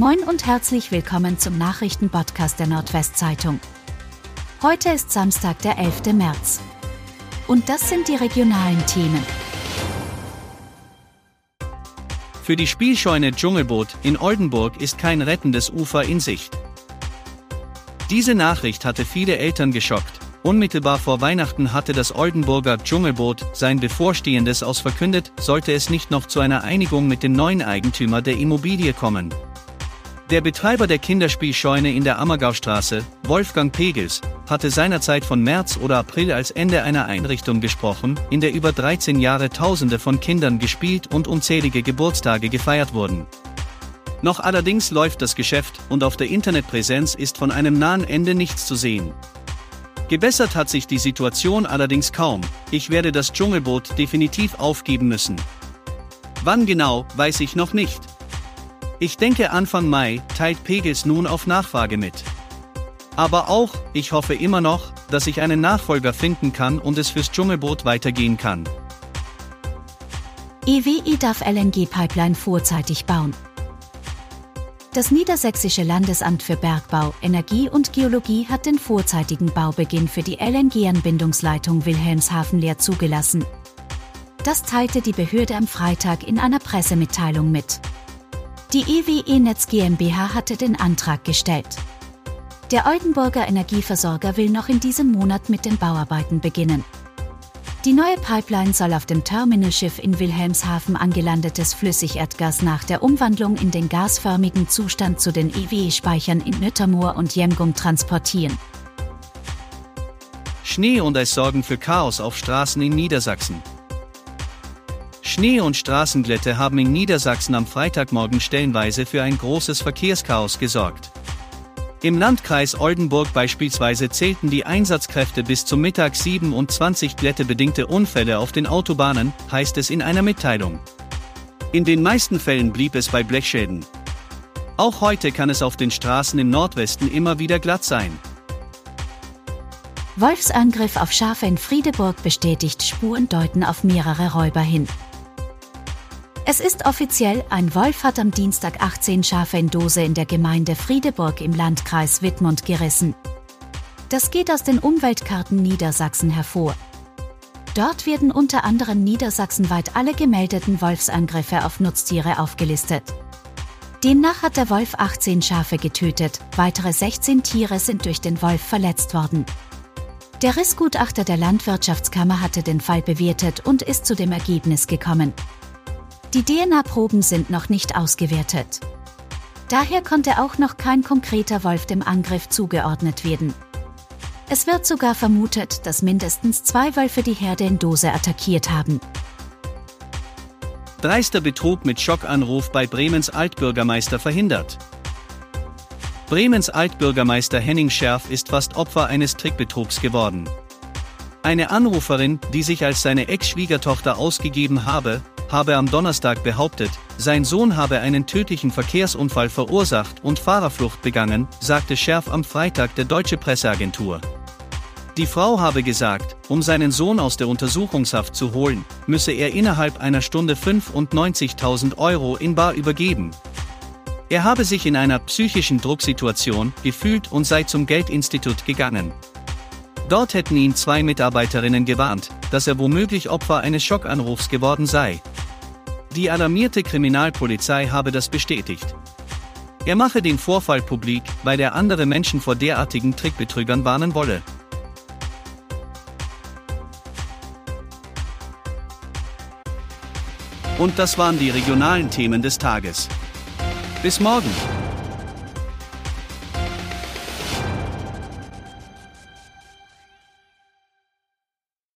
Moin und herzlich willkommen zum Nachrichtenpodcast der Nordwestzeitung. Heute ist Samstag, der 11. März. Und das sind die regionalen Themen. Für die Spielscheune Dschungelboot in Oldenburg ist kein rettendes Ufer in Sicht. Diese Nachricht hatte viele Eltern geschockt. Unmittelbar vor Weihnachten hatte das Oldenburger Dschungelboot sein bevorstehendes aus verkündet, sollte es nicht noch zu einer Einigung mit dem neuen Eigentümer der Immobilie kommen. Der Betreiber der Kinderspielscheune in der Ammergaustraße, Wolfgang Pegels, hatte seinerzeit von März oder April als Ende einer Einrichtung gesprochen, in der über 13 Jahre Tausende von Kindern gespielt und unzählige Geburtstage gefeiert wurden. Noch allerdings läuft das Geschäft und auf der Internetpräsenz ist von einem nahen Ende nichts zu sehen. Gebessert hat sich die Situation allerdings kaum, ich werde das Dschungelboot definitiv aufgeben müssen. Wann genau, weiß ich noch nicht. Ich denke Anfang Mai teilt Pegels nun auf Nachfrage mit. Aber auch, ich hoffe immer noch, dass ich einen Nachfolger finden kann und es fürs Dschungelboot weitergehen kann. EWI darf LNG-Pipeline vorzeitig bauen. Das Niedersächsische Landesamt für Bergbau, Energie und Geologie hat den vorzeitigen Baubeginn für die LNG-Anbindungsleitung Wilhelmshaven-Leer zugelassen. Das teilte die Behörde am Freitag in einer Pressemitteilung mit. Die EWE Netz GmbH hatte den Antrag gestellt. Der Oldenburger Energieversorger will noch in diesem Monat mit den Bauarbeiten beginnen. Die neue Pipeline soll auf dem Terminalschiff in Wilhelmshaven angelandetes Flüssigerdgas nach der Umwandlung in den gasförmigen Zustand zu den EWE-Speichern in Nüttermoor und Jemgum transportieren. Schnee und Eis sorgen für Chaos auf Straßen in Niedersachsen. Schnee und Straßenglätte haben in Niedersachsen am Freitagmorgen stellenweise für ein großes Verkehrschaos gesorgt. Im Landkreis Oldenburg beispielsweise zählten die Einsatzkräfte bis zum Mittag 27 glättebedingte Unfälle auf den Autobahnen, heißt es in einer Mitteilung. In den meisten Fällen blieb es bei Blechschäden. Auch heute kann es auf den Straßen im Nordwesten immer wieder glatt sein. Wolfsangriff auf Schafe in Friedeburg bestätigt Spuren deuten auf mehrere Räuber hin. Es ist offiziell, ein Wolf hat am Dienstag 18 Schafe in Dose in der Gemeinde Friedeburg im Landkreis Wittmund gerissen. Das geht aus den Umweltkarten Niedersachsen hervor. Dort werden unter anderem niedersachsenweit alle gemeldeten Wolfsangriffe auf Nutztiere aufgelistet. Demnach hat der Wolf 18 Schafe getötet, weitere 16 Tiere sind durch den Wolf verletzt worden. Der Rissgutachter der Landwirtschaftskammer hatte den Fall bewertet und ist zu dem Ergebnis gekommen. Die DNA-Proben sind noch nicht ausgewertet. Daher konnte auch noch kein konkreter Wolf dem Angriff zugeordnet werden. Es wird sogar vermutet, dass mindestens zwei Wölfe die Herde in Dose attackiert haben. Dreister Betrug mit Schockanruf bei Bremens Altbürgermeister verhindert. Bremens Altbürgermeister Henning Scherf ist fast Opfer eines Trickbetrugs geworden. Eine Anruferin, die sich als seine Ex-Schwiegertochter ausgegeben habe, habe am Donnerstag behauptet, sein Sohn habe einen tödlichen Verkehrsunfall verursacht und Fahrerflucht begangen, sagte Scherf am Freitag der Deutsche Presseagentur. Die Frau habe gesagt, um seinen Sohn aus der Untersuchungshaft zu holen, müsse er innerhalb einer Stunde 95.000 Euro in Bar übergeben. Er habe sich in einer psychischen Drucksituation gefühlt und sei zum Geldinstitut gegangen. Dort hätten ihn zwei Mitarbeiterinnen gewarnt, dass er womöglich Opfer eines Schockanrufs geworden sei. Die alarmierte Kriminalpolizei habe das bestätigt. Er mache den Vorfall publik, weil er andere Menschen vor derartigen Trickbetrügern warnen wolle. Und das waren die regionalen Themen des Tages. Bis morgen!